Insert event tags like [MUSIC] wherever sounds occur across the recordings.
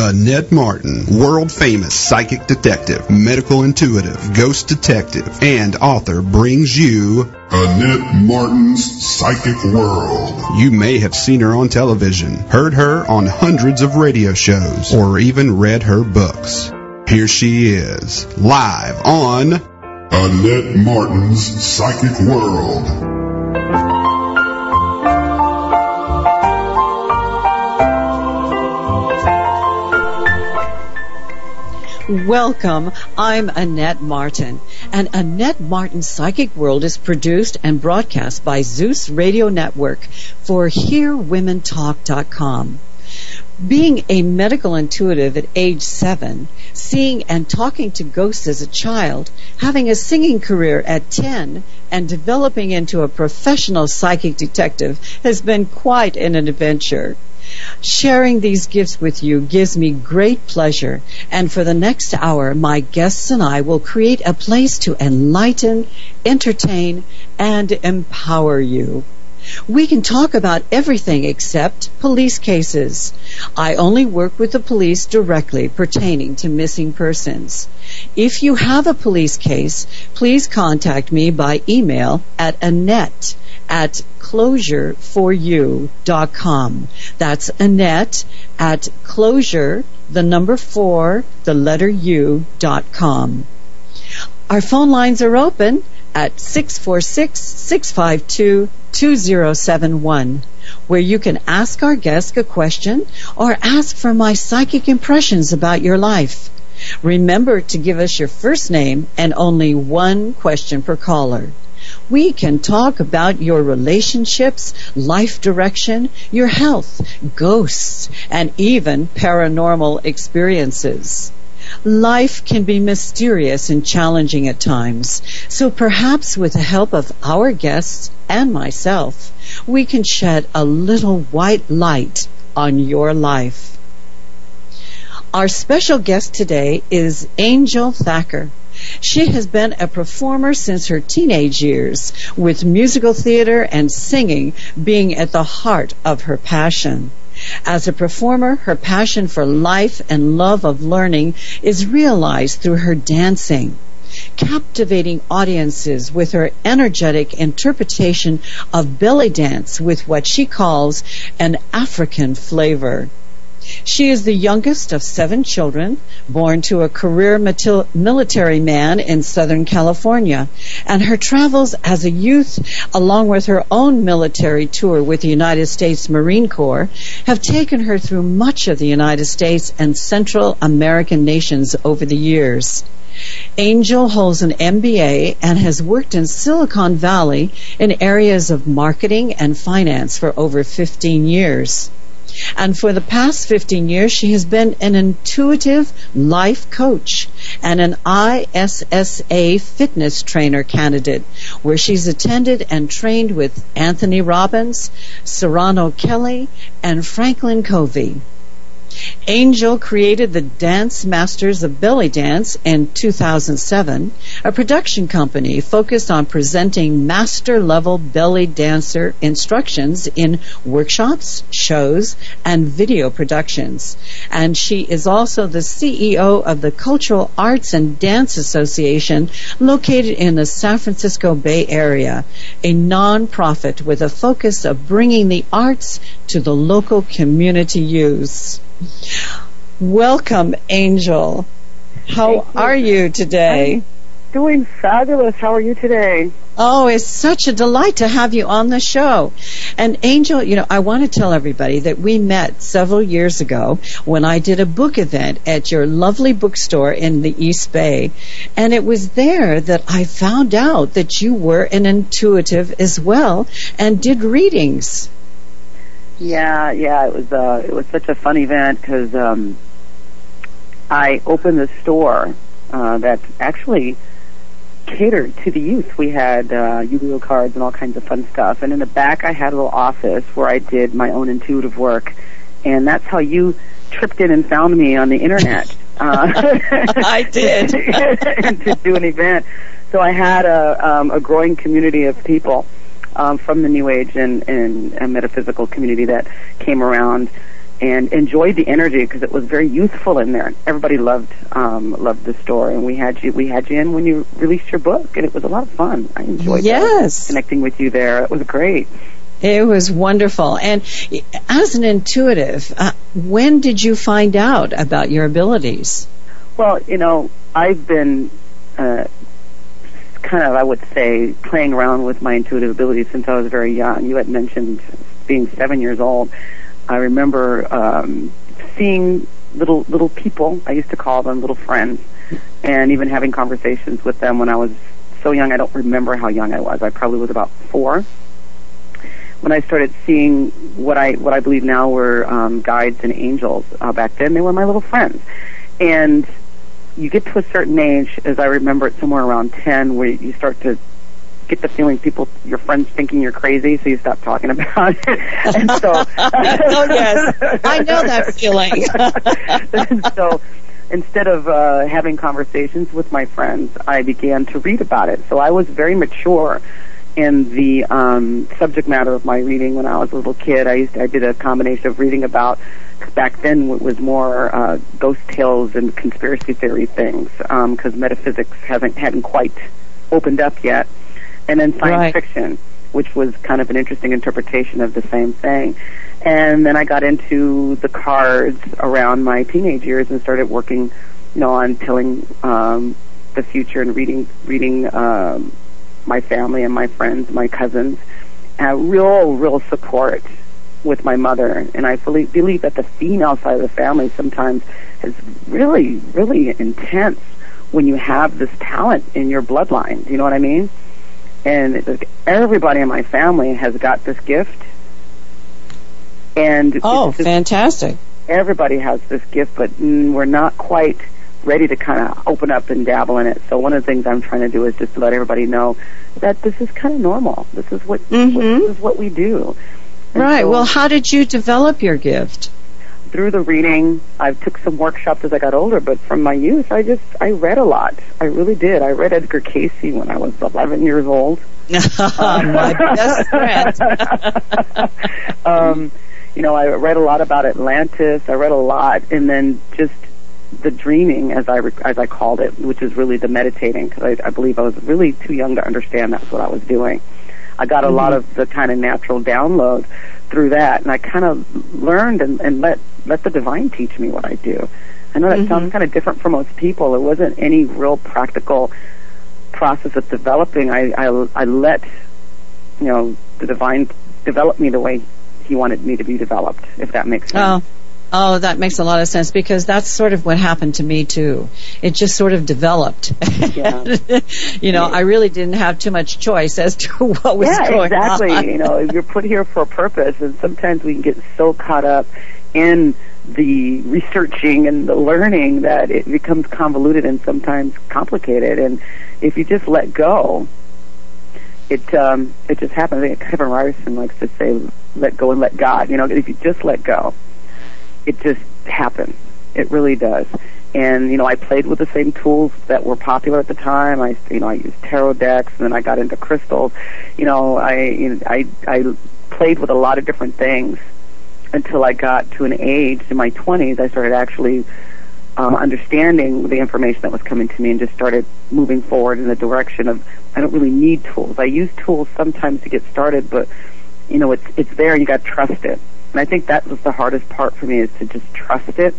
Uh, Annette Martin, world famous psychic detective, medical intuitive, ghost detective, and author brings you Annette Martin's Psychic World. You may have seen her on television, heard her on hundreds of radio shows, or even read her books. Here she is, live on Annette Martin's Psychic World. Welcome. I'm Annette Martin. And Annette Martin's Psychic World is produced and broadcast by Zeus Radio Network for HearWomenTalk.com. Being a medical intuitive at age seven, seeing and talking to ghosts as a child, having a singing career at 10, and developing into a professional psychic detective has been quite an adventure. Sharing these gifts with you gives me great pleasure, and for the next hour, my guests and I will create a place to enlighten, entertain, and empower you. We can talk about everything except police cases. I only work with the police directly pertaining to missing persons. If you have a police case, please contact me by email at Annette at closureforyou.com. That's Annette at closure, the number four, the letter U dot com. Our phone lines are open at 646-652-2071 where you can ask our guest a question or ask for my psychic impressions about your life. Remember to give us your first name and only one question per caller. We can talk about your relationships, life direction, your health, ghosts, and even paranormal experiences. Life can be mysterious and challenging at times, so perhaps with the help of our guests and myself, we can shed a little white light on your life. Our special guest today is Angel Thacker. She has been a performer since her teenage years, with musical theater and singing being at the heart of her passion. As a performer, her passion for life and love of learning is realized through her dancing captivating audiences with her energetic interpretation of belly dance with what she calls an African flavor. She is the youngest of seven children, born to a career military man in Southern California, and her travels as a youth, along with her own military tour with the United States Marine Corps, have taken her through much of the United States and Central American nations over the years. Angel holds an MBA and has worked in Silicon Valley in areas of marketing and finance for over 15 years. And for the past 15 years, she has been an intuitive life coach and an ISSA fitness trainer candidate, where she's attended and trained with Anthony Robbins, Serrano Kelly, and Franklin Covey. Angel created the Dance Masters of Belly Dance in 2007, a production company focused on presenting master level belly dancer instructions in workshops, shows, and video productions. And she is also the CEO of the Cultural Arts and Dance Association located in the San Francisco Bay Area, a nonprofit with a focus of bringing the arts to the local community use. Welcome, Angel. How are you today? I'm doing fabulous. How are you today? Oh, it's such a delight to have you on the show. And Angel, you know, I want to tell everybody that we met several years ago when I did a book event at your lovely bookstore in the East Bay. And it was there that I found out that you were an intuitive as well and did readings. Yeah, yeah, it was uh, it was such a fun event because um, I opened the store uh, that actually catered to the youth. We had uh, Yu-Gi-Oh cards and all kinds of fun stuff, and in the back I had a little office where I did my own intuitive work, and that's how you tripped in and found me on the internet. [LAUGHS] Uh, I did [LAUGHS] to do an event. So I had a um, a growing community of people um, from the New Age and, and, and metaphysical community that came around. and enjoyed the energy because it was very youthful in there. Everybody loved um, loved the store, and we had you we had you in when you released your book, and it was a lot of fun. I enjoyed yes. that, connecting with you there. It was great. It was wonderful. And as an intuitive, uh, when did you find out about your abilities? Well, you know, I've been uh, kind of, I would say, playing around with my intuitive abilities since I was very young. You had mentioned being seven years old. I remember um, seeing little little people. I used to call them little friends, and even having conversations with them when I was so young. I don't remember how young I was. I probably was about four when I started seeing what I what I believe now were um, guides and angels. Uh, back then, they were my little friends, and you get to a certain age, as I remember it, somewhere around ten, where you start to get the feeling people, your friends, thinking you're crazy, so you stop talking about it. [LAUGHS] and so, [LAUGHS] oh yes, I know that feeling. [LAUGHS] so instead of uh, having conversations with my friends, I began to read about it. So I was very mature in the um, subject matter of my reading when I was a little kid. I used to, I did a combination of reading about back then it was more uh, ghost tales and conspiracy theory things because um, metaphysics hasn't hadn't quite opened up yet, and then science right. fiction, which was kind of an interesting interpretation of the same thing. And then I got into the cards around my teenage years and started working, you know, on telling um, the future and reading reading um, my family and my friends, my cousins, uh, real, real support with my mother. And I fully believe that the female side of the family sometimes is really, really intense when you have this talent in your bloodline. You know what I mean? And like, everybody in my family has got this gift. And oh, just, fantastic! Everybody has this gift, but mm, we're not quite ready to kind of open up and dabble in it. So one of the things I'm trying to do is just to let everybody know that this is kind of normal. This is what, mm-hmm. what this is what we do. And right. So, well, how did you develop your gift? Through the reading, I took some workshops as I got older, but from my youth, I just I read a lot. I really did. I read Edgar Cayce when I was 11 years old. [LAUGHS] my best friend. [LAUGHS] um, you know, I read a lot about Atlantis. I read a lot, and then just the dreaming, as I as I called it, which is really the meditating, because I, I believe I was really too young to understand that's what I was doing. I got mm-hmm. a lot of the kind of natural download through that, and I kind of learned and, and let let the divine teach me what I do. I know that mm-hmm. sounds kind of different for most people. It wasn't any real practical process of developing. I, I I let you know the divine develop me the way he wanted me to be developed, if that makes sense. Oh. Oh, that makes a lot of sense because that's sort of what happened to me too. It just sort of developed. Yeah. [LAUGHS] you know, yeah. I really didn't have too much choice as to [LAUGHS] what was yeah, going exactly. on. you know, you're put here for a purpose, and sometimes we can get so caught up in the researching and the learning that it becomes convoluted and sometimes complicated. And if you just let go, it um, it just happens. I think Kevin Ryerson likes to say, "Let go and let God." You know, if you just let go it just happens. It really does. And you know, I played with the same tools that were popular at the time. I you know I used tarot decks, and then I got into crystals. You know, I you know, I I played with a lot of different things until I got to an age in my 20s. I started actually um, understanding the information that was coming to me and just started moving forward in the direction of I don't really need tools. I use tools sometimes to get started, but you know it's it's there. You got to trust it. And I think that was the hardest part for me is to just trust it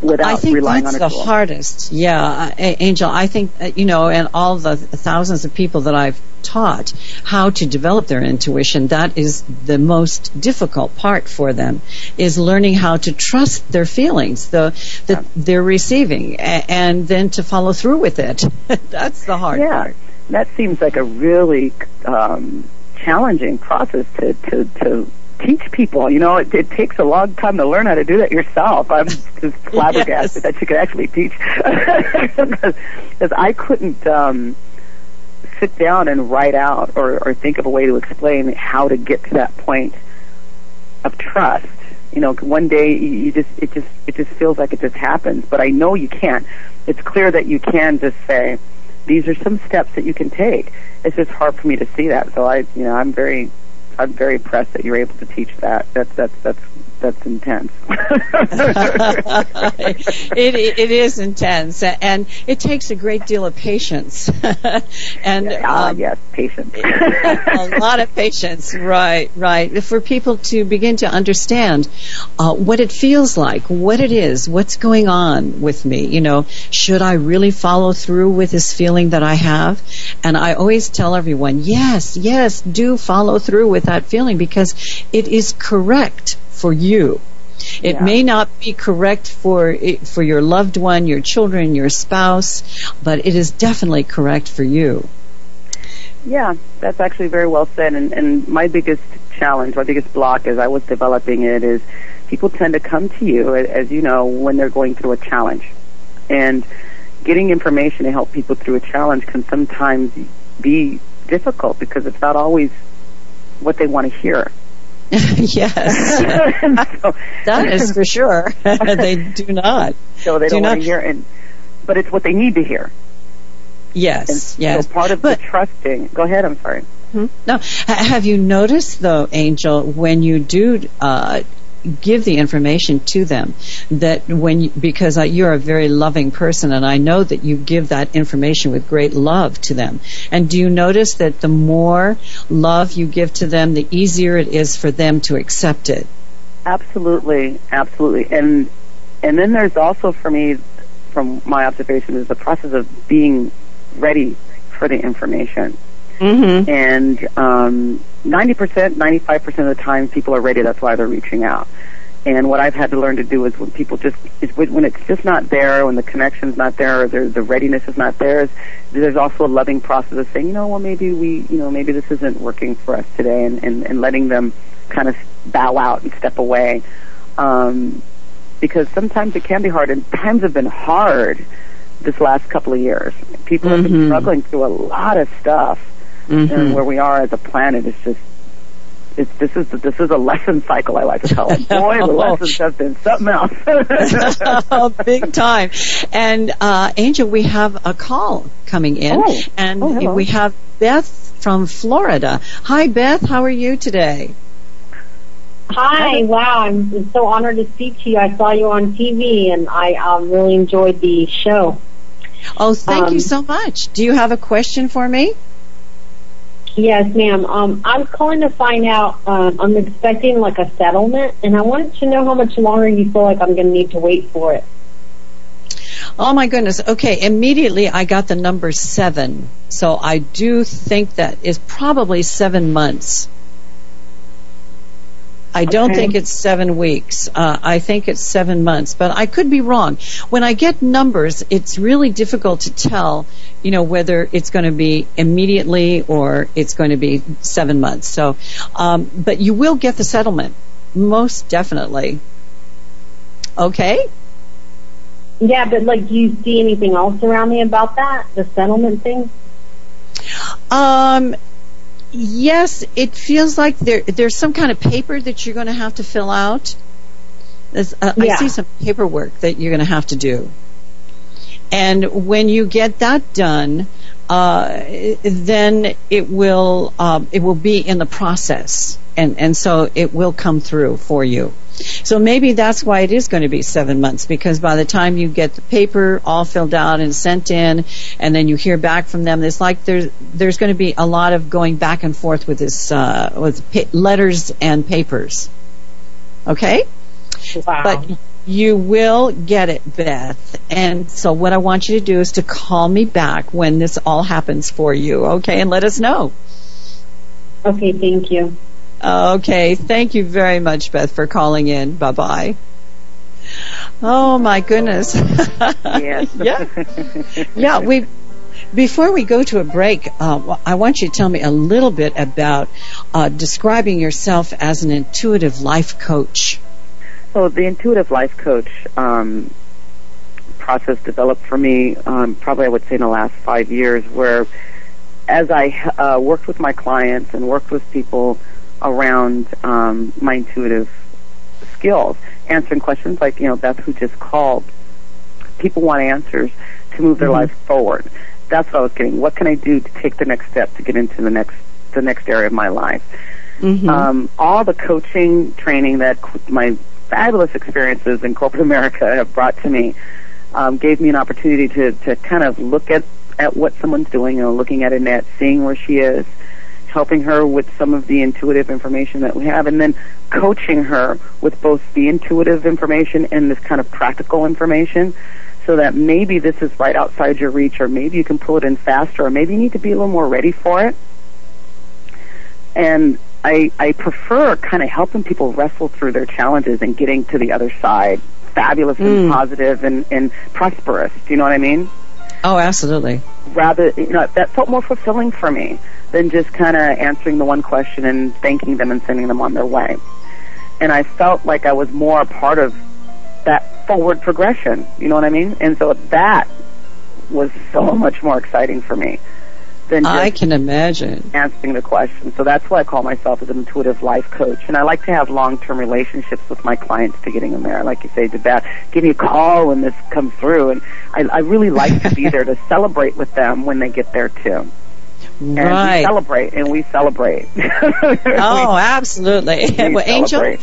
without I think relying that's on the tool. hardest. Yeah, uh, Angel. I think uh, you know, and all the thousands of people that I've taught how to develop their intuition. That is the most difficult part for them is learning how to trust their feelings, the that they're receiving, and then to follow through with it. [LAUGHS] that's the hard yeah, part. that seems like a really um, challenging process to to to teach people. You know, it, it takes a long time to learn how to do that yourself. I'm [LAUGHS] just flabbergasted yes. that you could actually teach [LAUGHS] because I couldn't um, sit down and write out or, or think of a way to explain how to get to that point of trust. You know, one day you just it just it just feels like it just happens, but I know you can't. It's clear that you can just say, these are some steps that you can take. It's just hard for me to see that. So I, you know, I'm very I'm very impressed that you're able to teach that. That's that's that's that's intense. [LAUGHS] it, it is intense, and it takes a great deal of patience. [LAUGHS] and ah, um, yes, patience. [LAUGHS] a lot of patience, right, right. For people to begin to understand uh, what it feels like, what it is, what's going on with me. You know, should I really follow through with this feeling that I have? And I always tell everyone, yes, yes, do follow through with that feeling because it is correct for you. It Yeah. may not be correct for for your loved one, your children, your spouse, but it is definitely correct for you. Yeah, that's actually very well said. And, and my biggest challenge, my biggest block as I was developing it is people tend to come to you, as you know, when they're going through a challenge. And getting information to help people through a challenge can sometimes be difficult because it's not always what they want to hear. [LAUGHS] yes, so, [LAUGHS] that is for sure. [LAUGHS] they do not. so they do don't want to hear, and but it's what they need to hear. Yes, And Yes, so part of But- the trusting. Go ahead. I'm sorry. Hmm? No, ha- have you noticed though, Angel, when you do uh, give the information to them, that when you, because you're a very loving person, and I know that you give that information with great love to them. And do you notice that the more love you give to them, the easier it is for them to accept it? Absolutely, absolutely. And and then there's also for me, from my observation, is the process of being ready for the information. Mm-hmm. And um, 90%, 95% of the time, people are ready. That's why they're reaching out. And what I've had to learn to do is when people just, is when it's just not there, when the connection's not there, or the, the readiness is not there, is, there's also a loving process of saying, you know, well, maybe we, you know, maybe this isn't working for us today, and, and, and letting them kind of bow out and step away. Um, because sometimes it can be hard, and times have been hard this last couple of years. People have been Mhm. struggling through a lot of stuff Mm-hmm. and where we are as a planet is just it's this is this is a lesson cycle I like to call it. [LAUGHS] Boy, the lessons have been something else. [LAUGHS] oh, big time. And uh, Angel, we have a call coming in, Oh. and Oh, we have Beth from Florida. Hi, Beth. How are you today? Hi, wow, I'm so honored to speak to you. I saw you on TV and I um, really enjoyed the show. Oh, thank you Um, so much. Do you have a question for me? Yes, ma'am. Um, I'm calling to find out, um, I'm expecting like a settlement and I wanted to know how much longer you feel like I'm going to need to wait for it. Oh my goodness. Okay, immediately I got the number seven. So I do think that is probably seven months. I don't Okay. think it's seven weeks. Uh, I think it's seven months, but I could be wrong. When I get numbers, it's really difficult to tell, you know, whether it's going to be immediately or it's going to be seven months. So, um, but you will get the settlement, most definitely. Okay. Yeah, but like, do you see anything else around me about that? The settlement thing? Um, yes, it feels like there there's some kind of paper that you're going to have to fill out. Uh, I see some paperwork that you're going to have to do. And when you get that done, uh, then it will um, it will be in the process, and and so it will come through for you. So maybe that's why it is going to be seven months because by the time you get the paper all filled out and sent in, and then you hear back from them, it's like there's there's going to be a lot of going back and forth with this uh, with pa- letters and papers. Okay, Wow. but you will get it, Beth. And so what I want you to do is to call me back when this all happens for you. Okay, and let us know. okay, thank you. Okay, thank you very much, Beth, for calling in. Bye bye. Oh my goodness. yes. [LAUGHS] yeah, yeah. We before we go to a break, uh, I want you to tell me a little bit about uh, describing yourself as an intuitive life coach. So the intuitive life coach um, process developed for me, um, probably I would say in the last five years, where as I uh, worked with my clients and worked with people around um, my intuitive skills, answering questions like you know Beth who just called. People want answers to move their Mhm. lives forward. That's what I was getting. What can I do to take the next step to get into the next the next area of my life? Mm-hmm. um, all the coaching training that my fabulous experiences in corporate [LAUGHS] America have brought to me um, gave me an opportunity to, to kind of look at, at what someone's doing, you know, looking at Annette, seeing where she is, helping her with some of the intuitive information that we have, and then coaching her with both the intuitive information and this kind of practical information so that maybe this is right outside your reach or maybe you can pull it in faster or maybe you need to be a little more ready for it. And I, I prefer kind of helping people wrestle through their challenges and getting to the other side fabulous mm. and positive and, and prosperous. Do you know what I mean? Oh, absolutely. Rather, you know, that felt more fulfilling for me than just kind of answering the one question and thanking them and sending them on their way. And I felt like I was more a part of that forward progression. You know what I mean? And so that was so [LAUGHS] much more exciting for me than I can imagine answering the question. So that's why I call myself as an intuitive life coach. And I like to have long-term relationships with my clients to getting them there. Like you say, to that, give me a call when this comes through. And I, I really like to be [LAUGHS] there to celebrate with them when they get there too. And right. we celebrate and we celebrate. [LAUGHS] oh, absolutely. We [LAUGHS] well, celebrate. Angel,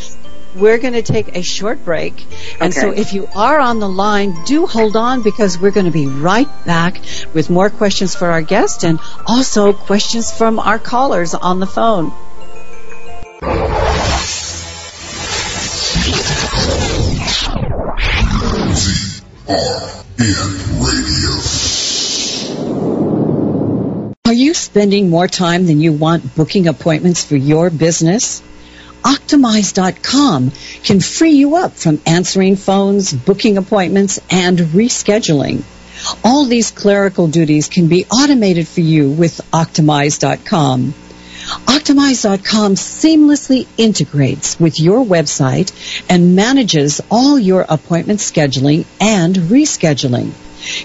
we're going to take a short break. And Okay. so if you are on the line, do hold on because we're going to be right back with more questions for our guest and also questions from our callers on the phone. ZRN Radio. Are you spending more time than you want booking appointments for your business? Optimize.com can free you up from answering phones, booking appointments, and rescheduling. All these clerical duties can be automated for you with Optimize.com. Optimize.com seamlessly integrates with your website and manages all your appointment scheduling and rescheduling.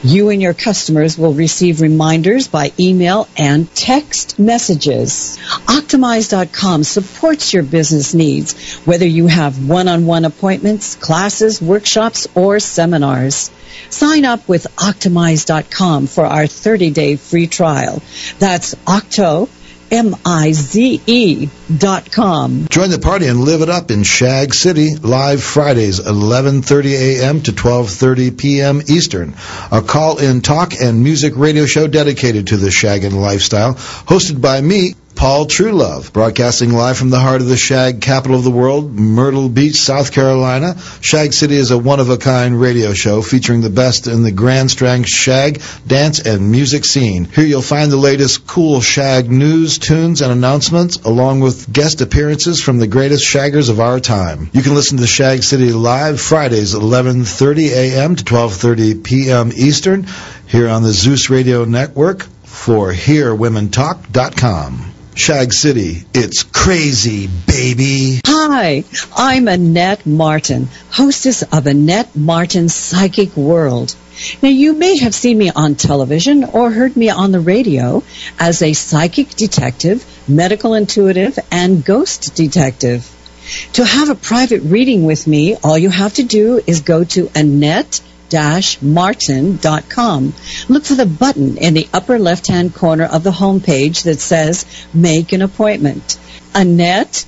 You and your customers will receive reminders by email and text messages. Optimize.com supports your business needs, whether you have one-on-one appointments, classes, workshops, or seminars. Sign up with Optimize.com for our 30-day free trial. That's Octo, M-I-Z-E dot com. Join the party and live it up in Shag City, live Fridays, 11:30 a.m. to 12:30 p.m. Eastern. A call-in talk and music radio show dedicated to the Shag and lifestyle, hosted by me, Paul Truelove, broadcasting live from the heart of the Shag capital of the world, Myrtle Beach, South Carolina. Shag City is a one-of-a-kind radio show featuring the best in the Grand Strand Shag, dance, and music scene. Here you'll find the latest cool Shag news, tunes, and announcements, along with guest appearances from the greatest shaggers of our time. You can listen to Shag City live Fridays, at 11:30 a.m. to 12:30 p.m. Eastern, here on the Zeus Radio Network for HearWomenTalk.com. Shag City, it's crazy, baby. Hi, I'm Annette Martin, hostess of Annette Martin's Psychic World. Now, you may have seen me on television or heard me on the radio as a psychic detective, medical intuitive, and ghost detective. To have a private reading with me, all you have to do is go to Annette martin.com. Look for the button in the upper left hand corner of the homepage that says Make an Appointment. Annette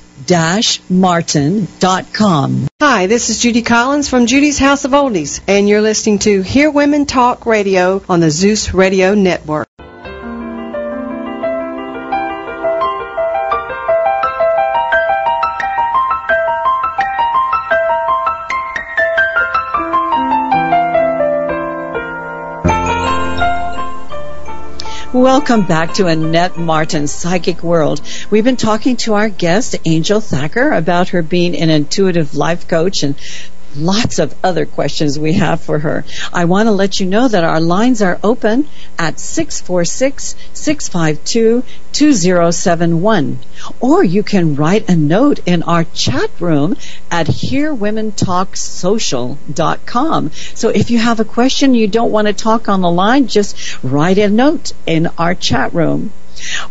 martin.com. Hi, this is Judy Collins from Judy's House of Oldies, and you're listening to Hear Women Talk Radio on the Zeus Radio Network. Welcome back to Annette Martin's Psychic World. We've been talking to our guest, Angel Thacker, about her being an intuitive life coach and lots of other questions we have for her. I want to let you know that our lines are open at 646-652-2071. Or you can write a note in our chat room at hearwomentalksocial.com. So if you have a question you don't want to talk on the line, just write a note in our chat room.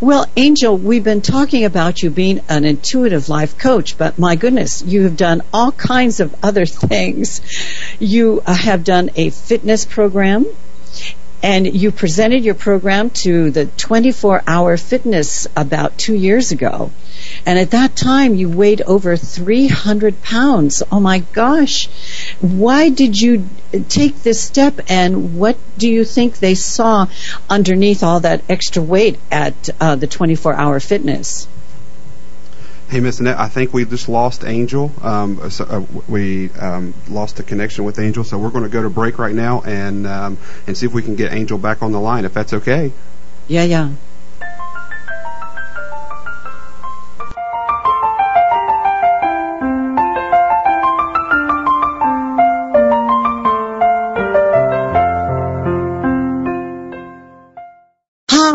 Well, Angel, we've been talking about you being an intuitive life coach, but my goodness, you have done all kinds of other things. You uh, have done a fitness program. And you presented your program to the 24 hour fitness about two years ago. And at that time, you weighed over 300 pounds. Oh my gosh. Why did you take this step, and what do you think they saw underneath all that extra weight at uh, the 24 hour fitness? Hey, Miss Annette, I think we just lost Angel. Um, so, uh, we um, lost the connection with Angel, so we're going to go to break right now and um, and see if we can get Angel back on the line, if that's okay. Yeah, yeah.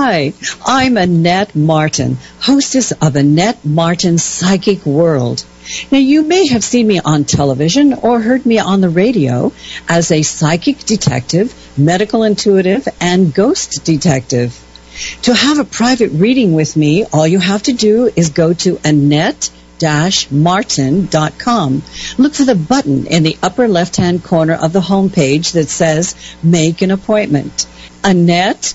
Hi, I'm Annette Martin, hostess of Annette Martin's Psychic World. Now, you may have seen me on television or heard me on the radio as a psychic detective, medical intuitive, and ghost detective. To have a private reading with me, all you have to do is go to Annette martin.com. Look for the button in the upper left hand corner of the homepage that says Make an Appointment. Annette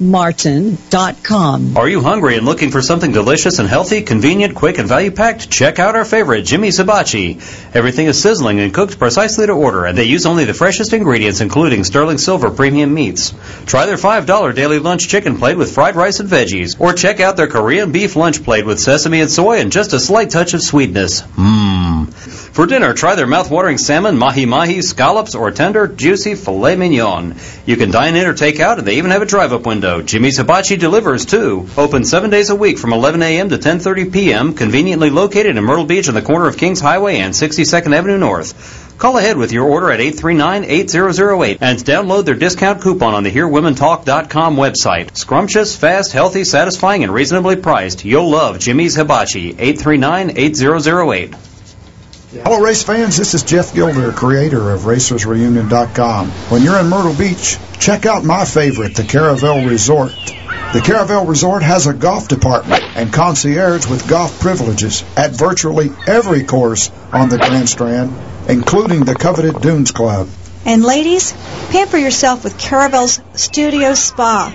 martin.com. Are you hungry and looking for something delicious and healthy, convenient, quick, and value packed? Check out our favorite, Jimmy Hibachi. Everything is sizzling and cooked precisely to order, and they use only the freshest ingredients, including sterling silver premium meats. Try their $5 daily lunch chicken plate with fried rice and veggies, or check out their Korean beef lunch plate with sesame and soy and just a slight touch of sweetness. Mmm. For dinner, try their mouth-watering salmon, mahi-mahi, scallops, or tender, juicy filet mignon. You can dine in or take out, and they even have a drive-up window. Jimmy's Hibachi delivers, too. Open seven days a week from 11 a.m. to 10.30 p.m., conveniently located in Myrtle Beach on the corner of Kings Highway and 62nd Avenue North. Call ahead with your order at 839-8008 and download their discount coupon on the HearWomenTalk.com website. Scrumptious, fast, healthy, satisfying, and reasonably priced. You'll love Jimmy's Hibachi. 839-8008. Hello, race fans. This is Jeff Gilder, creator of RacersReunion.com. When you're in Myrtle Beach, check out my favorite, the Caravelle Resort. The Caravelle Resort has a golf department and concierge with golf privileges at virtually every course on the Grand Strand, including the coveted Dunes Club. And ladies, pamper yourself with Caravelle's Studio Spa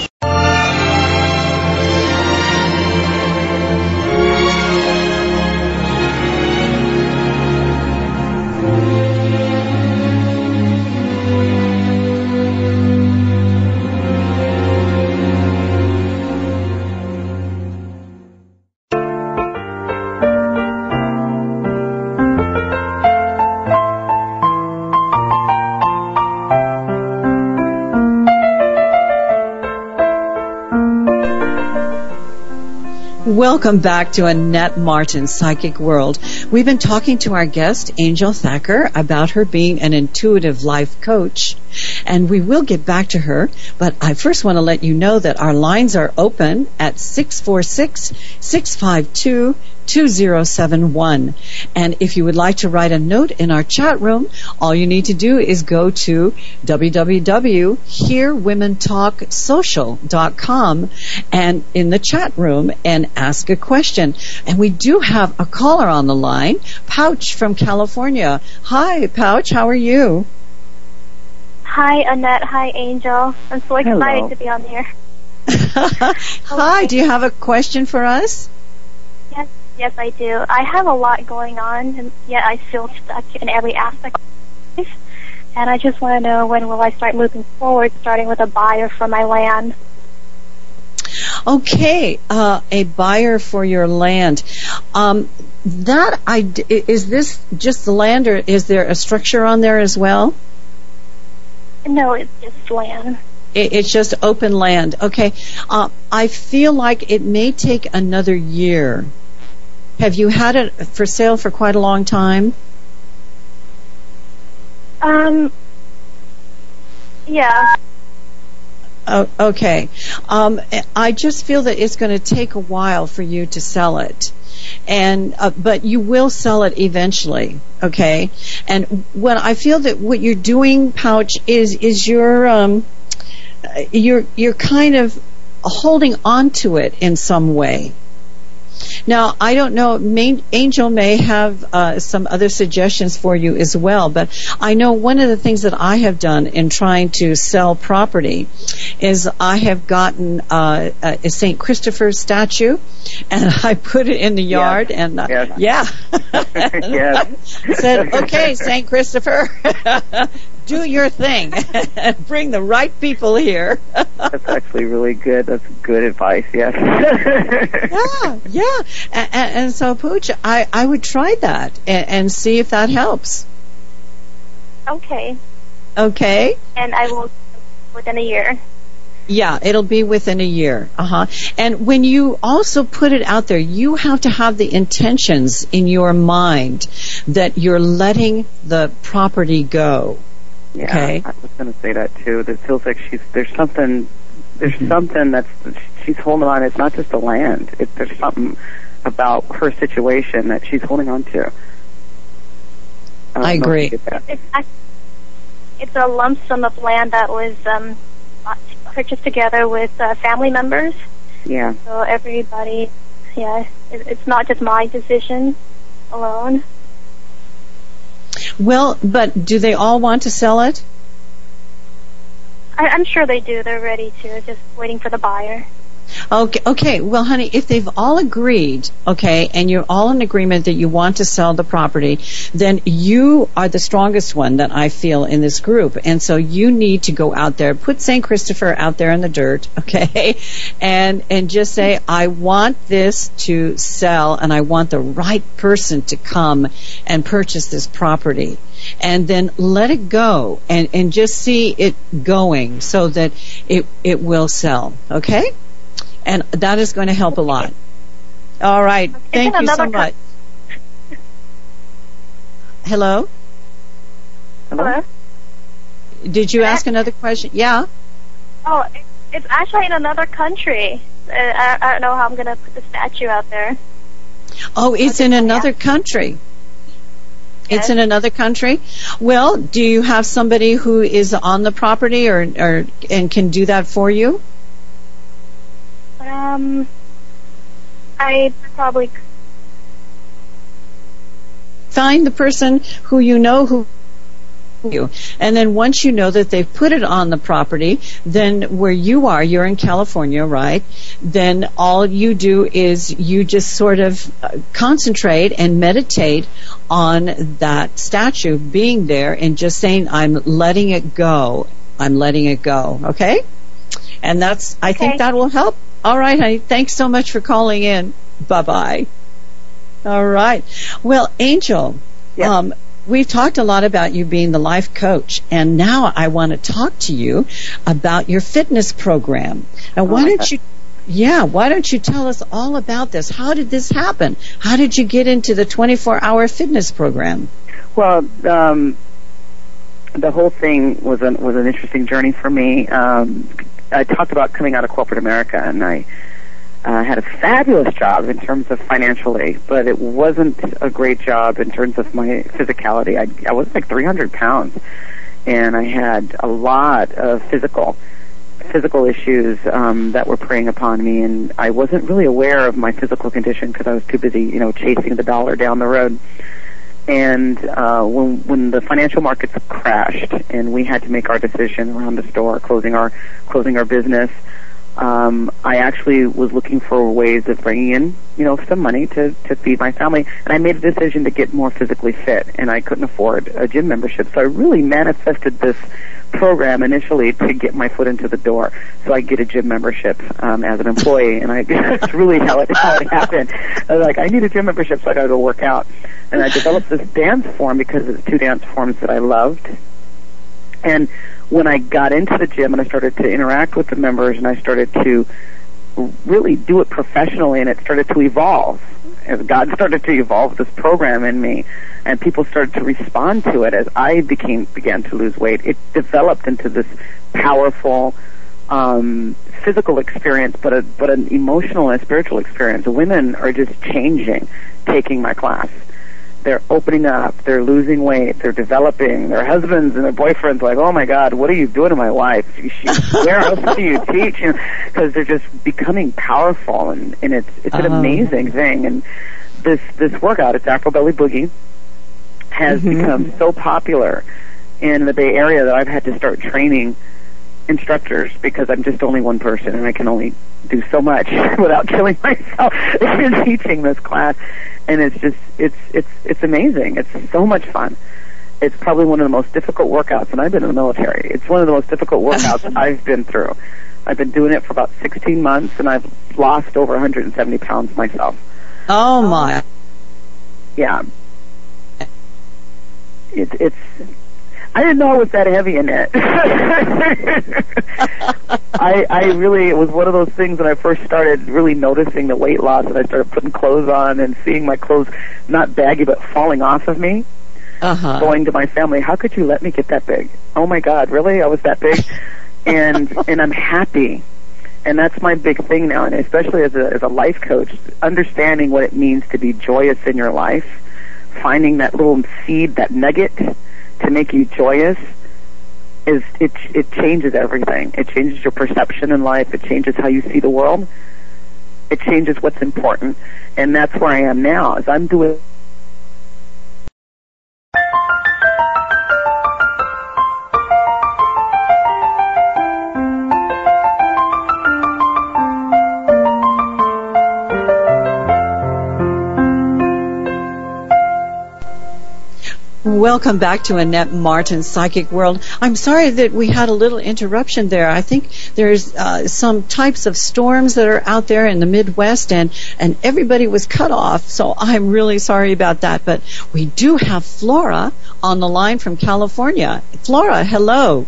Welcome back to Annette Martin Psychic World. We've been talking to our guest, Angel Thacker, about her being an intuitive life coach. And we will get back to her, but I first want to let you know that our lines are open at 646 652 2071. And if you would like to write a note in our chat room, all you need to do is go to www.hearwomentalksocial.com and in the chat room and ask a question. And we do have a caller on the line, Pouch from California. Hi, Pouch, how are you? Hi, Annette. Hi, Angel. I'm so excited Hello. to be on here. [LAUGHS] Hi, do you have a question for us? Yes, yes, I do. I have a lot going on, and yet I feel stuck in every aspect of life. And I just want to know when will I start moving forward, starting with a buyer for my land. Okay, uh, a buyer for your land. Um, that I is this just the land, or is there a structure on there as well? No, it's just land. It, it's just open land. Okay, uh, I feel like it may take another year. Have you had it for sale for quite a long time? Um, yeah. Oh, okay. Um, I just feel that it's going to take a while for you to sell it. And, uh, but you will sell it eventually. Okay. And what I feel that what you're doing, Pouch, is, is you're, um, you're, you're kind of holding on to it in some way. Now, I don't know, Main, Angel may have uh, some other suggestions for you as well, but I know one of the things that I have done in trying to sell property is I have gotten uh, a St. Christopher statue and [LAUGHS] I put it in the yard Yes. and uh, Yes. yeah. Yes. [LAUGHS] [LAUGHS] Said, okay, St. Christopher, do your thing. [LAUGHS] and Bring the right people here. [LAUGHS] That's actually really good. That's good advice. Yes. [LAUGHS] yeah, yeah. And, and so, Pooch, I, I would try that and, and see if that helps. Okay. Okay? And I will within a year. Yeah, it'll be within a year. Uh huh. And when you also put it out there, you have to have the intentions in your mind that you're letting the property go. Yeah, Okay. I was going to say that too. That feels like she's there's something there's Mm-hmm. something that's she's holding on. It's not just the land. It, there's something about her situation that she's holding on to. don't I know if you agree. It's ac- it's a lump sum of land that was um, bought- purchased together with uh, family members. Yeah. So everybody, yeah, it, it's not just my decision alone. Well, but do they all want to sell it? I, I'm sure they do. They're ready to, just waiting for the buyer. Okay, okay. Well, honey, if they've all agreed, okay, and you're all in agreement that you want to sell the property, then you are the strongest one that I feel in this group. And so you need to go out there, put St. Christopher out there in the dirt, [LAUGHS] okay, and and just say, I want this to sell, and I want the right person to come and purchase this property. And then let it go and, and just see it going so that it, it will sell. Okay? And that is going to help a lot. All right. Thank you so much. Hello? Hello? Did you ask another question? Yeah. Oh, it's actually in another country. Uh, I, I don't know how I'm going to put the statue out there. Oh, it's in another country. It's in another country. Well, do you have somebody who is on the property or, or and can do that for you? Um, I probably Find the person who you know who you. And then once you know that they've put it on the property, then where you are, you're in California, right? Then all you do is you just sort of uh, concentrate and meditate on that statue being there and just saying, I'm letting it go. I'm letting it go. Okay? And that's, I think that will help. All right, honey. Thanks so much for calling in. Bye bye. All right. Well, Angel, um, we've talked a lot about you being the life coach, and now I want to talk to you about your fitness program. And why my don't God. you? Yeah, why don't you tell us all about this? How did this happen? How did you get into the 24-hour fitness program? Well, um, the whole thing was an was an interesting journey for me. Um, I talked about coming out of corporate America, and I uh, had a fabulous job in terms of financially, but it wasn't a great job in terms of my physicality. I, I was like 300 pounds, and I had a lot of physical physical issues um, that were preying upon me, and I wasn't really aware of my physical condition because I was too busy, you know, chasing the dollar down the road. And uh, when when the financial markets crashed, and we had to make our decision around the store, closing our closing our business, um, I actually was looking for ways of bringing in, you know, some money to to feed my family, and I made a decision to get more physically fit, and I couldn't afford a gym membership, so I really manifested this program initially to get my foot into the door, so I get a gym membership um, as an employee, and I [LAUGHS] that's really how it how it happened. I was like, I need a gym membership, so I got to go work out, and I developed this dance form because it's two dance forms that I loved, and when I got into the gym and I started to interact with the members and I started to really do it professionally and it started to evolve. As God started to evolve this program in me and people started to respond to it as I became began to lose weight, it developed into this powerful um, physical experience, but a but an emotional and spiritual experience. Women are just changing, taking my class. They're opening up. They're losing weight. They're developing. Their husbands and their boyfriends are like, oh my God, what are you doing to my wife? She, where else do you teach? Because they're just becoming powerful, and and it's it's an Oh. amazing thing. And this this workout, it's Afro Belly Boogie, has Mhm. become so popular in the Bay Area that I've had to start training instructors because I'm just only one person and I can only do so much [LAUGHS] without killing myself [LAUGHS] in teaching this class. And it's just it's it's it's amazing. It's so much fun. It's probably one of the most difficult workouts, and I've been in the military. It's one of the most difficult workouts [LAUGHS] I've been through. I've been doing it for about 16 months, and I've lost over 170 pounds myself. Oh my. Yeah. It, it's. I didn't know it was that heavy in it. [LAUGHS] I I really it was one of those things when I first started really noticing the weight loss and I started putting clothes on and seeing my clothes not baggy but falling off of me. Uh-huh. Going to my family, how could you let me get that big? Oh my God, really? I was that big, [LAUGHS] and and I'm happy and that's my big thing now and especially as a as a life coach understanding what it means to be joyous in your life finding that little seed that nugget to make you joyous is it it changes everything. It changes your perception in life. It changes how you see the world. It changes what's important. And that's where I am now is I'm doing Welcome back to Annette Martin's Psychic World. I'm sorry that we had a little interruption there. I think there's uh, some types of storms that are out there in the Midwest, and and everybody was cut off. So I'm really sorry about that. But we do have Flora on the line from California. Flora, hello.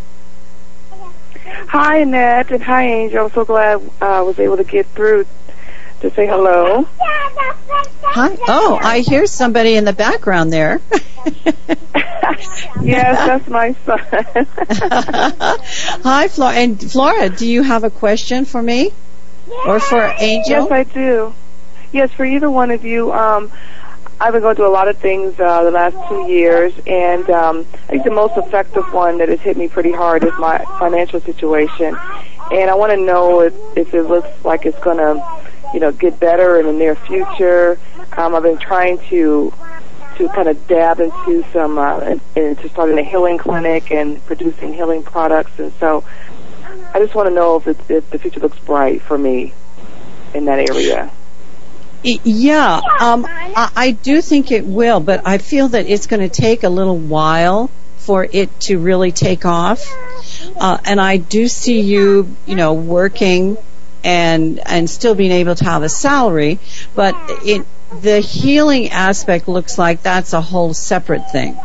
Hi, Annette, and hi, Angel. I'm so glad uh, I was able to get through to say hello. Hi. Oh, I hear somebody in the background there. [LAUGHS] yes, that's my son. [LAUGHS] Hi, Flora. And Flora, do you have a question for me or for Angel? Yes, I do. Yes, for either one of you. Um, I've been going through a lot of things uh, the last two years, and um, I think the most effective one that has hit me pretty hard is my financial situation. And I want to know if, if it looks like it's going to, you know, get better in the near future. Um, I've been trying to to kind of dab into some uh, in- into starting a healing clinic and producing healing products, and so I just want to know if, it, if the future looks bright for me in that area. Yeah, um, I, I do think it will, but I feel that it's going to take a little while for it to really take off. Uh, and I do see you, you know, working and and still being able to have a salary, but it the healing aspect looks like that's a whole separate thing.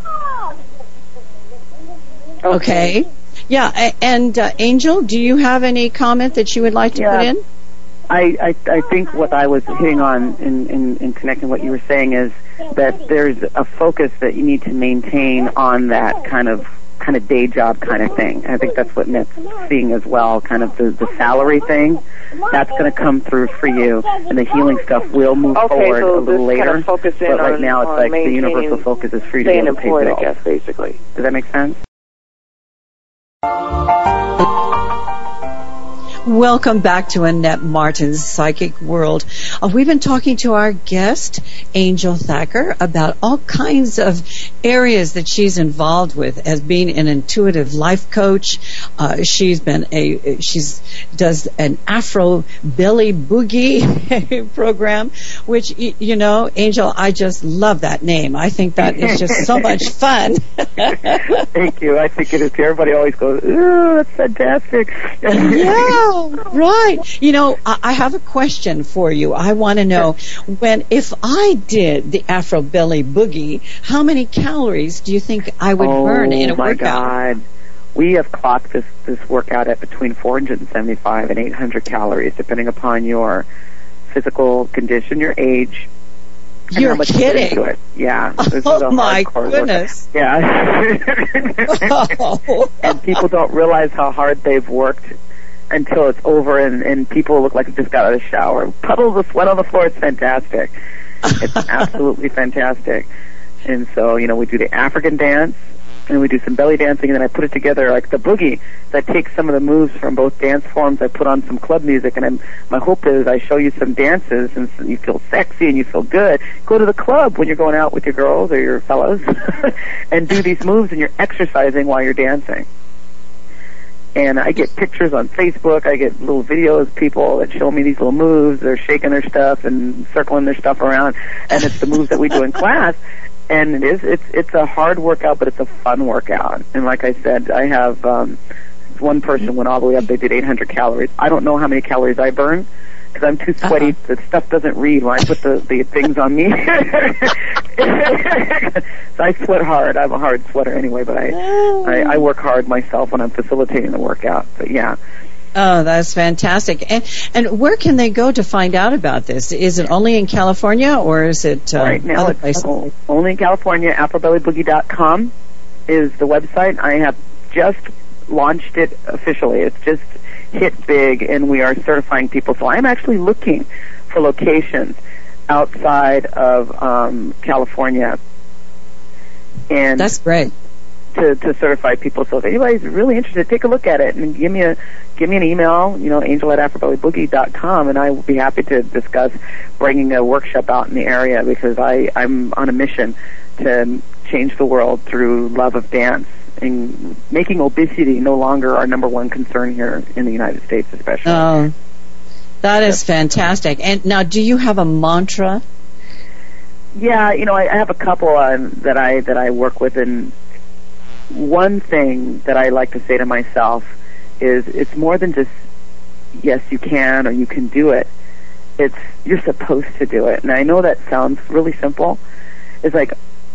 Okay. Yeah, and uh, Angel, do you have any comment that you would like to put Yeah. in? I, I, I think what I was hitting on in, in, in connecting what you were saying is that there's a focus that you need to maintain on that kind of kind of day job kind of thing. I think that's what Nick's seeing as well, kind of the, the salary thing. That's going to come through for you, and the healing stuff will move Okay, forward so a little just kind later. of focus in but right on- now, it's like the universal focus is for you to be able to pay employed, I bills. guess, basically. Does that make sense? Welcome back to Annette Martin's Psychic World. Uh, we've been talking to our guest, Angel Thacker, about all kinds of areas that she's involved with as being an intuitive life coach. Uh, she's been a she's does an Afro belly boogie [LAUGHS] program, which you know, Angel, I just love that name. I think that is just so [LAUGHS] much fun. Thank you. I think it is. Everybody always goes, "Ooh, that's fantastic." [LAUGHS] yeah, right. You know, I, I have a question for you. I want to know when, if I did the Afro Belly Boogie, how many calories do you think I would oh, burn in a workout? Oh my? God. We have clocked this, this workout at between 475 and 800 calories, depending upon your physical condition, your age, You're you kidding. it. Yeah. [LAUGHS] Oh my goodness. Workout. Yeah. [LAUGHS] [LAUGHS] and people don't realize how hard they've worked until it's over and, and people look like they just got out of the shower. Puddles of sweat on the floor. It's fantastic. It's [LAUGHS] absolutely fantastic. And so, you know, we do the African dance and we do some belly dancing and then I put it together like the boogie. So I take some of the moves from both dance forms, I put on some club music and I'm, my hope is I show you some dances and so you feel sexy and you feel good. Go to the club when you're going out with your girls or your fellows [LAUGHS] and do these moves and you're exercising while you're dancing and I get pictures on Facebook. I get little videos, people that show me these little moves. They're shaking their stuff and circling their stuff around, and it's the moves that we do in [LAUGHS] class. And it is it's it's a hard workout, but it's a fun workout. And like I said, I have um, one person went all the way up. They did 800 calories. I don't know how many calories I burn because I'm too sweaty. Uh-huh. The stuff doesn't read when I put the the things on me. [LAUGHS] so I sweat hard. I'm a hard sweater anyway, but I, I I work hard myself when I'm facilitating the workout. But yeah. Oh, that's fantastic. And and where can they go to find out about this? Is it only in California or is it uh, right now other it's places? only in California. AfroBellyBoogie.com is the website. I have just launched it officially. It's just hit big, and we are certifying people. So I'm actually looking for locations outside of um, California, and That's great. to, to certify people. So if anybody's really interested, take a look at it and give me a give me an email. You know, angel at afrobellyboogie.com, and I will be happy to discuss bringing a workshop out in the area because I I'm on a mission to change the world through love of dance and making obesity no longer our number one concern here in the United States, especially. Oh, that is fantastic. And now, do you have a mantra? Yeah, you know, I, I have a couple um, that I that I work with, and one thing that I like to say to myself is, it's more than just yes, you can or you can do it. It's you're supposed to do it, and I know that sounds really simple. It's like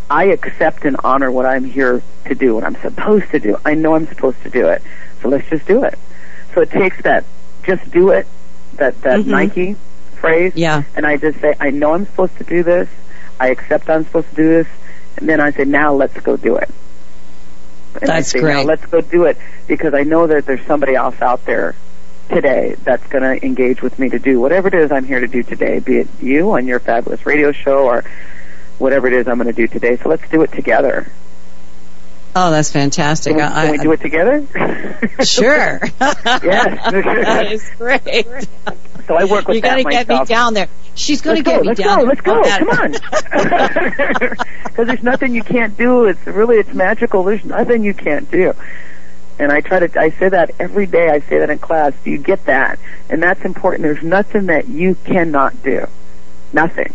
I accept and honor what I'm here to do, what I'm supposed to do. I know I'm supposed to do it, so let's just do it. So it takes that just do it, that that Mhm. Nike phrase, Yeah. and I just say, I know I'm supposed to do this. I accept I'm supposed to do this. And then I say, now let's go do it. And That's say, great. Now let's go do it because I know that there's somebody else out there today that's going to engage with me to do whatever it is I'm here to do today, be it you on your fabulous radio show or whatever it is I'm going to do today. So let's do it together. Oh, that's fantastic. Can we, I- can we do it together? [LAUGHS] Sure. [LAUGHS] Yes. [LAUGHS] that is great. So I work with you got to get me down there. She's going to get go, me let's down. go, there. let's go. Come on. Because there's nothing you can't do. It's really it's magical. There's nothing you can't do. And I try to I say that every day. I say that in class. Do you get that? And that's important. There's nothing that you cannot do. Nothing.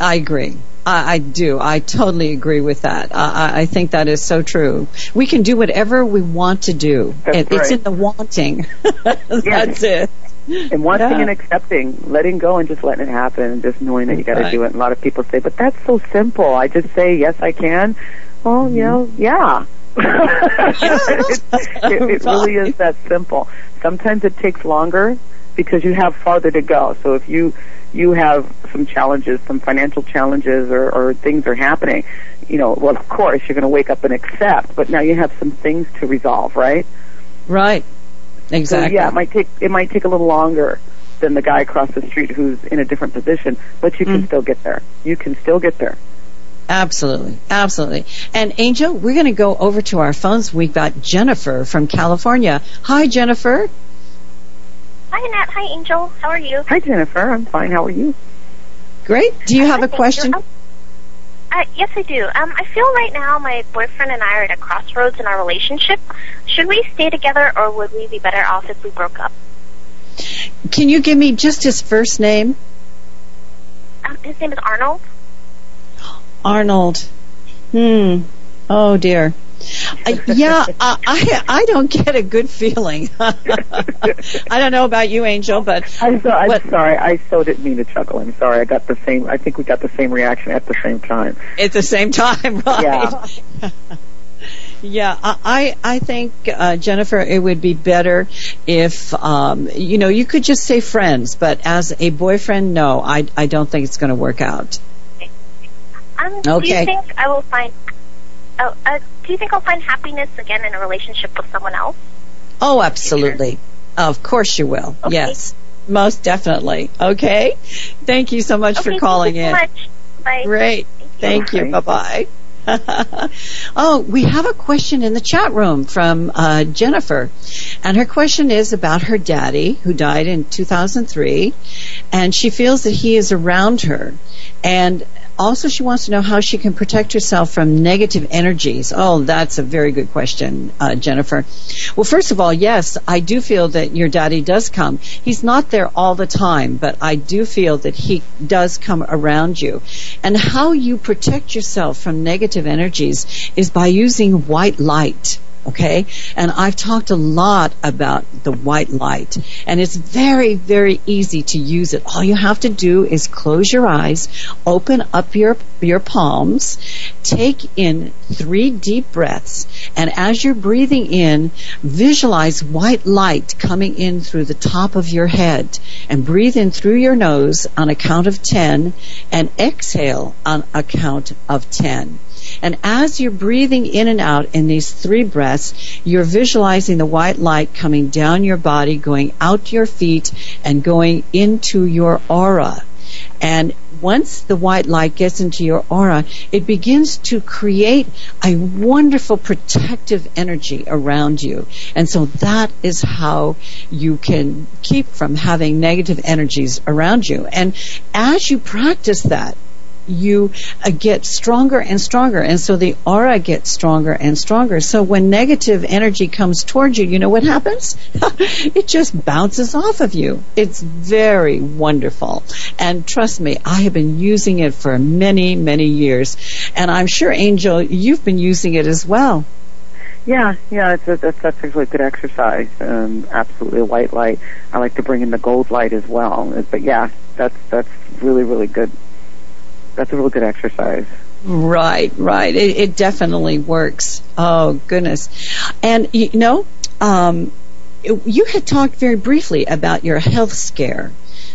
I agree. I, I do. I totally agree with that. I, I- I think that is so true. We can do whatever we want to do. It- It's in the wanting. [LAUGHS] That's it. And wanting Yeah. and accepting, letting go and just letting it happen, and just knowing that you got to Right. do it. And a lot of people say, "But that's so simple." I just say, "Yes, I can." Well, you mm-hmm. know, yeah. [LAUGHS] it, it, it [LAUGHS] really is that simple. Sometimes it takes longer because you have farther to go. So if you you have some challenges, some financial challenges, or, or things are happening, you know, well, of course you're going to wake up and accept. But now you have some things to resolve, right? Right. Exactly. So yeah, it might take it might take a little longer than the guy across the street who's in a different position, but you can Mm. still get there. You can still get there. Absolutely, absolutely. And Angel, we're going to go over to our phones. We've got Jennifer from California. Hi, Jennifer. Hi, Nat. Hi, Angel. How are you? Hi, Jennifer. I'm fine. How are you? Great. Do you have a question? Um, Uh, yes, I do. Um, I feel right now my boyfriend and I are at a crossroads in our relationship. Should we stay together, or would we be better off if we broke up? Can you give me just his first name? Um, his name is Arnold. Arnold. Hmm. Oh dear. Uh, yeah, I, I I don't get a good feeling. [LAUGHS] I don't know about you, Angel, but I'm, so, I'm What- sorry. I so didn't mean to chuckle. I'm sorry. I got the same. I think we got the same reaction at the same time. at the same time, [LAUGHS] right? Yeah. [LAUGHS] Yeah, I I I think uh, Jennifer, it would be better if um, you know you could just say friends, but as a boyfriend, no, I I don't think it's going to work out. Um, Do Okay. you think I will find? Oh, uh, do you think I'll find happiness again in a relationship with someone else? Oh, absolutely, Of course you will. Yes. Most definitely. Okay. Thank you so much Okay, for calling thank you so in. much. Bye. Great. Thank you. Bye bye. [LAUGHS] oh, we have a question in the chat room from uh, Jennifer. And her question is about her daddy who died in 2003. And she feels that he is around her. And also, she wants to know how she can protect herself from negative energies. Oh, that's a very good question, uh, Jennifer. Well, first of all, yes, I do feel that your daddy does come. He's not there all the time, but I do feel that he does come around you. And how you protect yourself from negative energies is by using white light. Okay? And I've talked a lot about the white light. And it's very, very easy to use it. All you have to do is close your eyes, open up your, your palms, take in three deep breaths, and as you're breathing in, visualize white light coming in through the top of your head. And breathe in through your nose on a count of 10, and exhale on a count of 10. And as you're breathing in and out in these three breaths, you're visualizing the white light coming down your body, going out your feet, and going into your aura. And once the white light gets into your aura, it begins to create a wonderful protective energy around you. And so that is how you can keep from having negative energies around you. And as you practice that, you uh, get stronger and stronger and so the aura gets stronger and stronger so when negative energy comes towards you you know what happens [LAUGHS] it just bounces off of you it's very wonderful and trust me i have been using it for many many years and i'm sure angel you've been using it as well Yeah, yeah, it's a, that's actually a good exercise. Um, absolutely, a white light. I like to bring in the gold light as well. But yeah, that's that's really really good. That's a real good exercise. Right, right. It, it definitely works. Oh goodness, and you know, um, you had talked very briefly about your health scare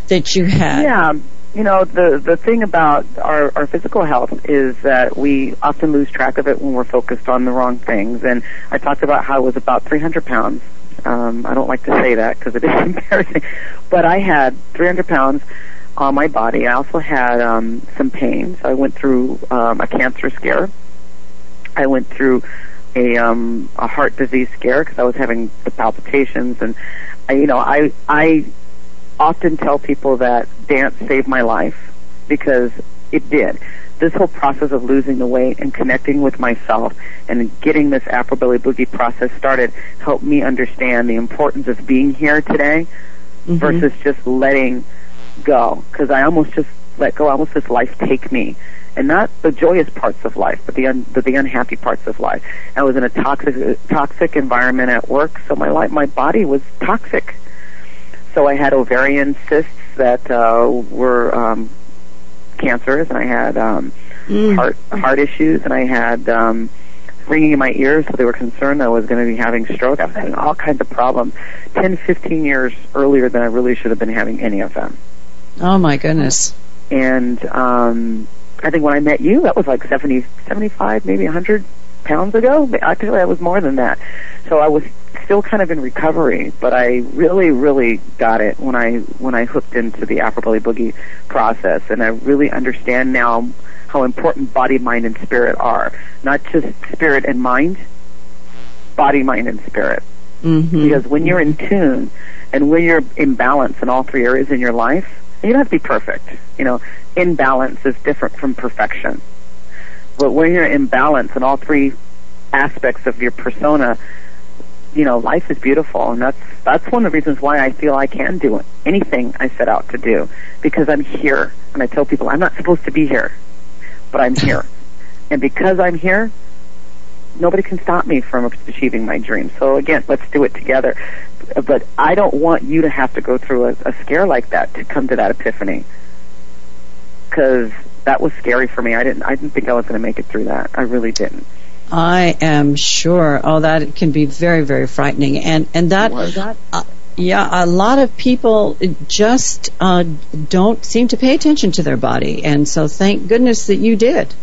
that you had. Yeah, you know the the thing about our our physical health is that we often lose track of it when we're focused on the wrong things. And I talked about how I was about 300 pounds. Um, I don't like to say that because it is [LAUGHS] embarrassing, but I had 300 pounds on my body. I also had um, some pain. So I went through um, a cancer scare. I went through a um, a heart disease scare because I was having the palpitations, and I, you know I I often tell people that dance saved my life because it did. This whole process of losing the weight and connecting with myself and getting this Afro Belly Boogie process started helped me understand the importance of being here today versus just letting go. Because I almost just let go. I almost just life take me. And not the joyous parts of life, but the un, the, the unhappy parts of life. I was in a toxic toxic environment at work, so my life, my body was toxic. So I had ovarian cysts that uh, were um, cancerous, and I had um, heart heart issues, and I had um, ringing in my ears. So they were concerned I was going to be having stroke. I was having all kinds of problems. Ten, fifteen years earlier than I really should have been having any of them. Oh my goodness. And um, I think when I met you, that was like 70, 75, maybe 100 pounds ago. Actually, that was more than that. So I was still kind of in recovery, but I really, really got it when I when I hooked into the Afro Boogie process, and I really understand now how important body, mind, and spirit are. Not just spirit and mind, body, mind, and spirit. Mm-hmm. Because when you're in tune and when you're in balance in all three areas in your life, you don't have to be perfect. You know, imbalance is different from perfection. But when you're in balance in all three aspects of your persona, you know, life is beautiful, and that's that's one of the reasons why I feel I can do anything I set out to do because I'm here, and I tell people I'm not supposed to be here, but I'm here, [LAUGHS] and because I'm here, nobody can stop me from achieving my dreams. So again, let's do it together. But I don't want you to have to go through a, a scare like that to come to that epiphany, because that was scary for me. I didn't I didn't think I was going to make it through that. I really didn't. I am sure. Oh, that can be very, very frightening, and and that. Uh, yeah, a lot of people just uh, don't seem to pay attention to their body, and so thank goodness that you did.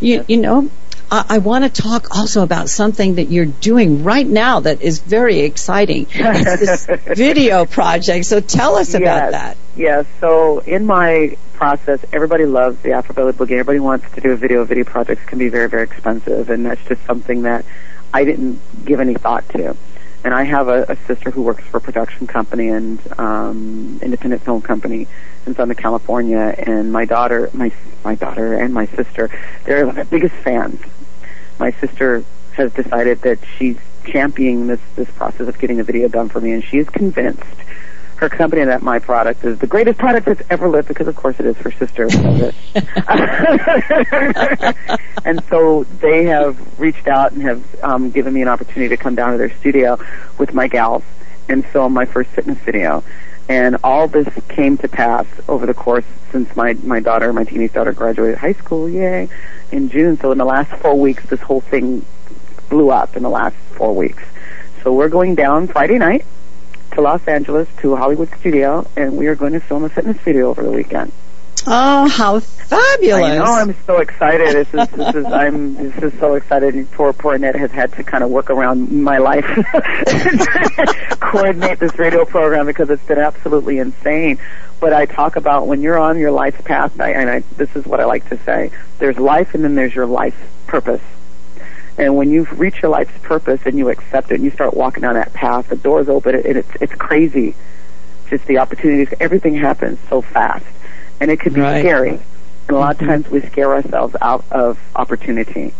You you know, I, I want to talk also about something that you're doing right now that is very exciting. It's this [LAUGHS] video project. So tell us about Yes. that. Yes. So in my process, everybody loves the Afro Belly Boogie. Everybody wants to do a video. Video projects can be very, very expensive, and that's just something that I didn't give any thought to. And I have a, a sister who works for a production company and um, independent film company in Southern California. And my daughter, my my daughter, and my sister, they're my biggest fans. My sister has decided that she's championing this this process of getting a video done for me, and she is convinced her company that my product is the greatest product that's ever lived because of course it is her sister. [LAUGHS] And so they have reached out and have um, given me an opportunity to come down to their studio with my gals and film my first fitness video. And all this came to pass over the course since my my daughter my teenage daughter graduated high school. Yay in June so in the last 4 weeks this whole thing blew up in the last 4 weeks so we're going down Friday night to Los Angeles to a Hollywood studio, and we are going to film a fitness video over the weekend. Oh, how fabulous! I know. I'm so excited. This is this is I'm this is so excited. Poor poor Annette has had to kind of work around my life, [LAUGHS] [LAUGHS] coordinate this radio program because it's been absolutely insane. But I talk about when you're on your life's path, I, and I, this is what I like to say: there's life, and then there's your life purpose. And when you reach your life's purpose and you accept it and you start walking down that path, the doors open and it's it's crazy. Just the opportunities, everything happens so fast, and it can be Right. scary. And a lot of mm-hmm. times we scare ourselves out of opportunity.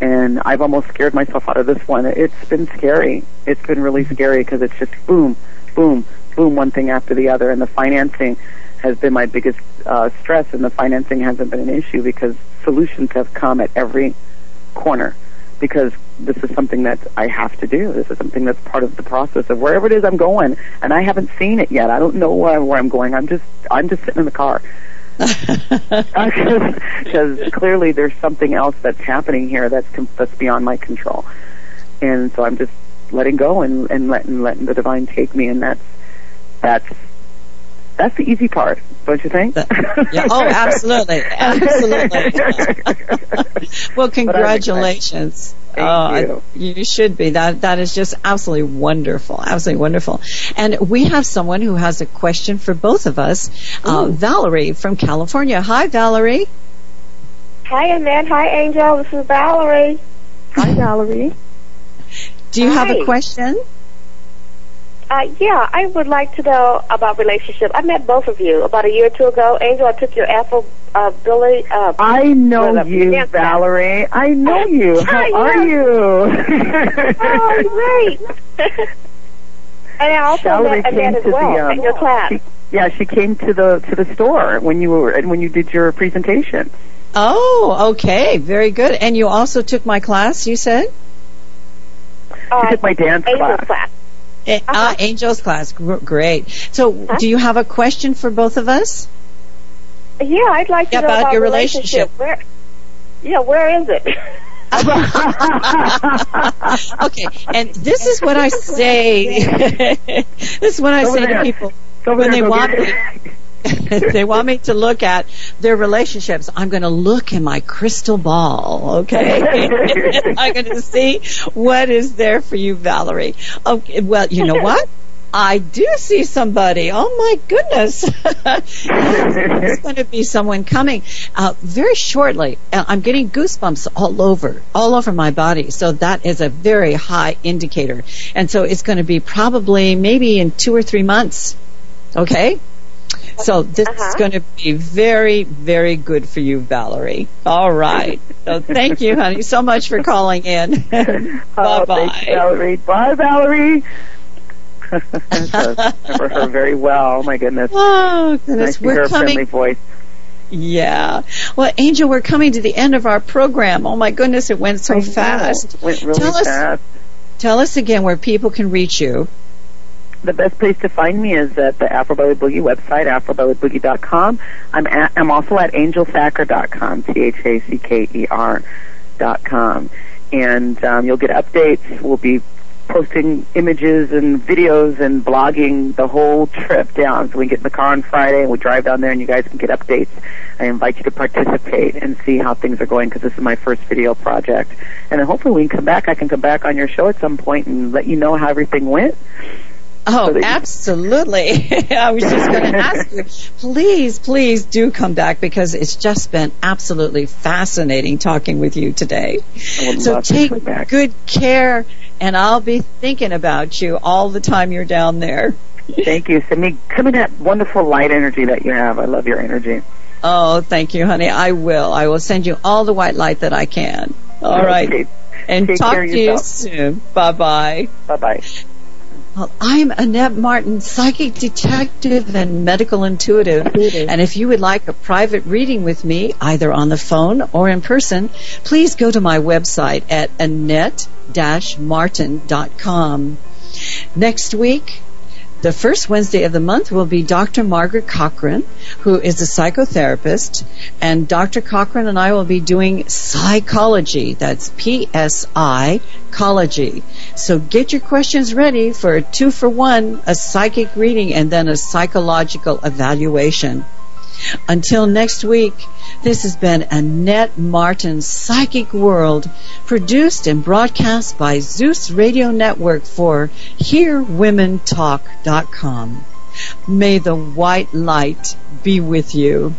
And I've almost scared myself out of this one. It's been scary. It's been really mm-hmm. scary because it's just boom, boom, boom, one thing after the other. And the financing has been my biggest uh, stress, and the financing hasn't been an issue because solutions have come at every corner because this is something that I have to do. This is something that's part of the process of wherever it is I'm going, and I haven't seen it yet. I don't know where, where I'm going. I'm just I'm just sitting in the car [LAUGHS] [LAUGHS] because clearly there's something else that's happening here that's com- that's beyond my control, and so I'm just letting go and and letting letting the divine take me, and that's that's that's the easy part, don't you think? Yeah, [LAUGHS] oh, absolutely, absolutely. [LAUGHS] well, congratulations. Thank oh, I- you. you should be. That that is just absolutely wonderful, absolutely wonderful. And we have someone who has a question for both of us. Uh, Valerie from California. Hi, Valerie. Hi, Annette. Hi, Angel. This is Valerie. Hi, Valerie. Do you have a question? Uh, yeah, I would like to know about relationship. I met both of you about a year or two ago. Angel, I took your Afro uh, Billy. Uh, I know with you, dance class. Valerie. I know [LAUGHS] you. How Hi, are you? oh, great. [LAUGHS] and I also Valerie met came Annette as to well the um, in your class. she- yeah, she came to the to the store when you were and when you did your presentation. Oh, okay, very good. And you also took my class. You said Uh, took my dance Angel class. class. Eh, ah, Angel's class. Great. So, do you have a question for both of us? Yeah, I'd like to Yeah, know about about your relationship. Where? Yeah, where is it? [LAUGHS] okay, and this is what I say. [LAUGHS] [LAUGHS] this is what I Over say there. to people Over when there, they go want get me. [LAUGHS] they want me to look at their relationships. I'm going to look in my crystal ball, okay? [LAUGHS] I'm going to see what is there for you, Valerie. Okay, well, you know what? I do see somebody. Oh my goodness. [LAUGHS] There's going to be someone coming uh, very shortly. Uh, I'm getting goosebumps all over, all over my body. So that is a very high indicator. And so it's going to be probably maybe in two or three months. Okay? So this is uh-huh. going to be very, very good for you, Valerie. All right. So thank you, honey, so much for calling in. bye [LAUGHS] [LAUGHS] Oh, bye. Valerie. Bye, Valerie. I remember her very well. Oh my goodness. Oh Nice goodness, to hear we're her friendly coming. voice. Yeah. Well, Angel, we're coming to the end of our program. Oh my goodness, it went so fast. It went really Tell us- fast. Tell us again where people can reach you. The best place to find me is at the Afro Belly Boogie website, afrobellyboogie.com. I'm at, I'm also at angelthacker.com, T-H-A-C-K-E-R dot com. And um, you'll get updates. We'll be posting images and videos and blogging the whole trip down. So we get in the car on Friday and we drive down there and you guys can get updates. I invite you to participate and see how things are going because this is my first video project. And then hopefully we can come back. I can come back on your show at some point and let you know how everything went. Oh, absolutely. [LAUGHS] I was just going to ask you, please, please do come back because it's just been absolutely fascinating talking with you today. So take good care, and I'll be thinking about you all the time you're down there. Thank you. Send me, send me that wonderful light energy that you have. I love your energy. Oh, thank you, honey. I will. I will send you all the white light that I can. All Okay. right. And Take talk to you soon. Bye bye. Bye bye. Well, I'm Annette Martin, psychic detective and medical intuitive. And if you would like a private reading with me, either on the phone or in person, please go to my website at annette-martin.com. Next week, the first Wednesday of the month will be Dr. Margaret Cochran, who is a psychotherapist, and Dr. Cochran and I will be doing psychology. That's P-S-I, ecology. So get your questions ready for a two for one, a psychic reading and then a psychological evaluation. Until next week, this has been Annette Martin's Psychic World, produced and broadcast by Zeus Radio Network for HearWomenTalk.com. May the white light be with you.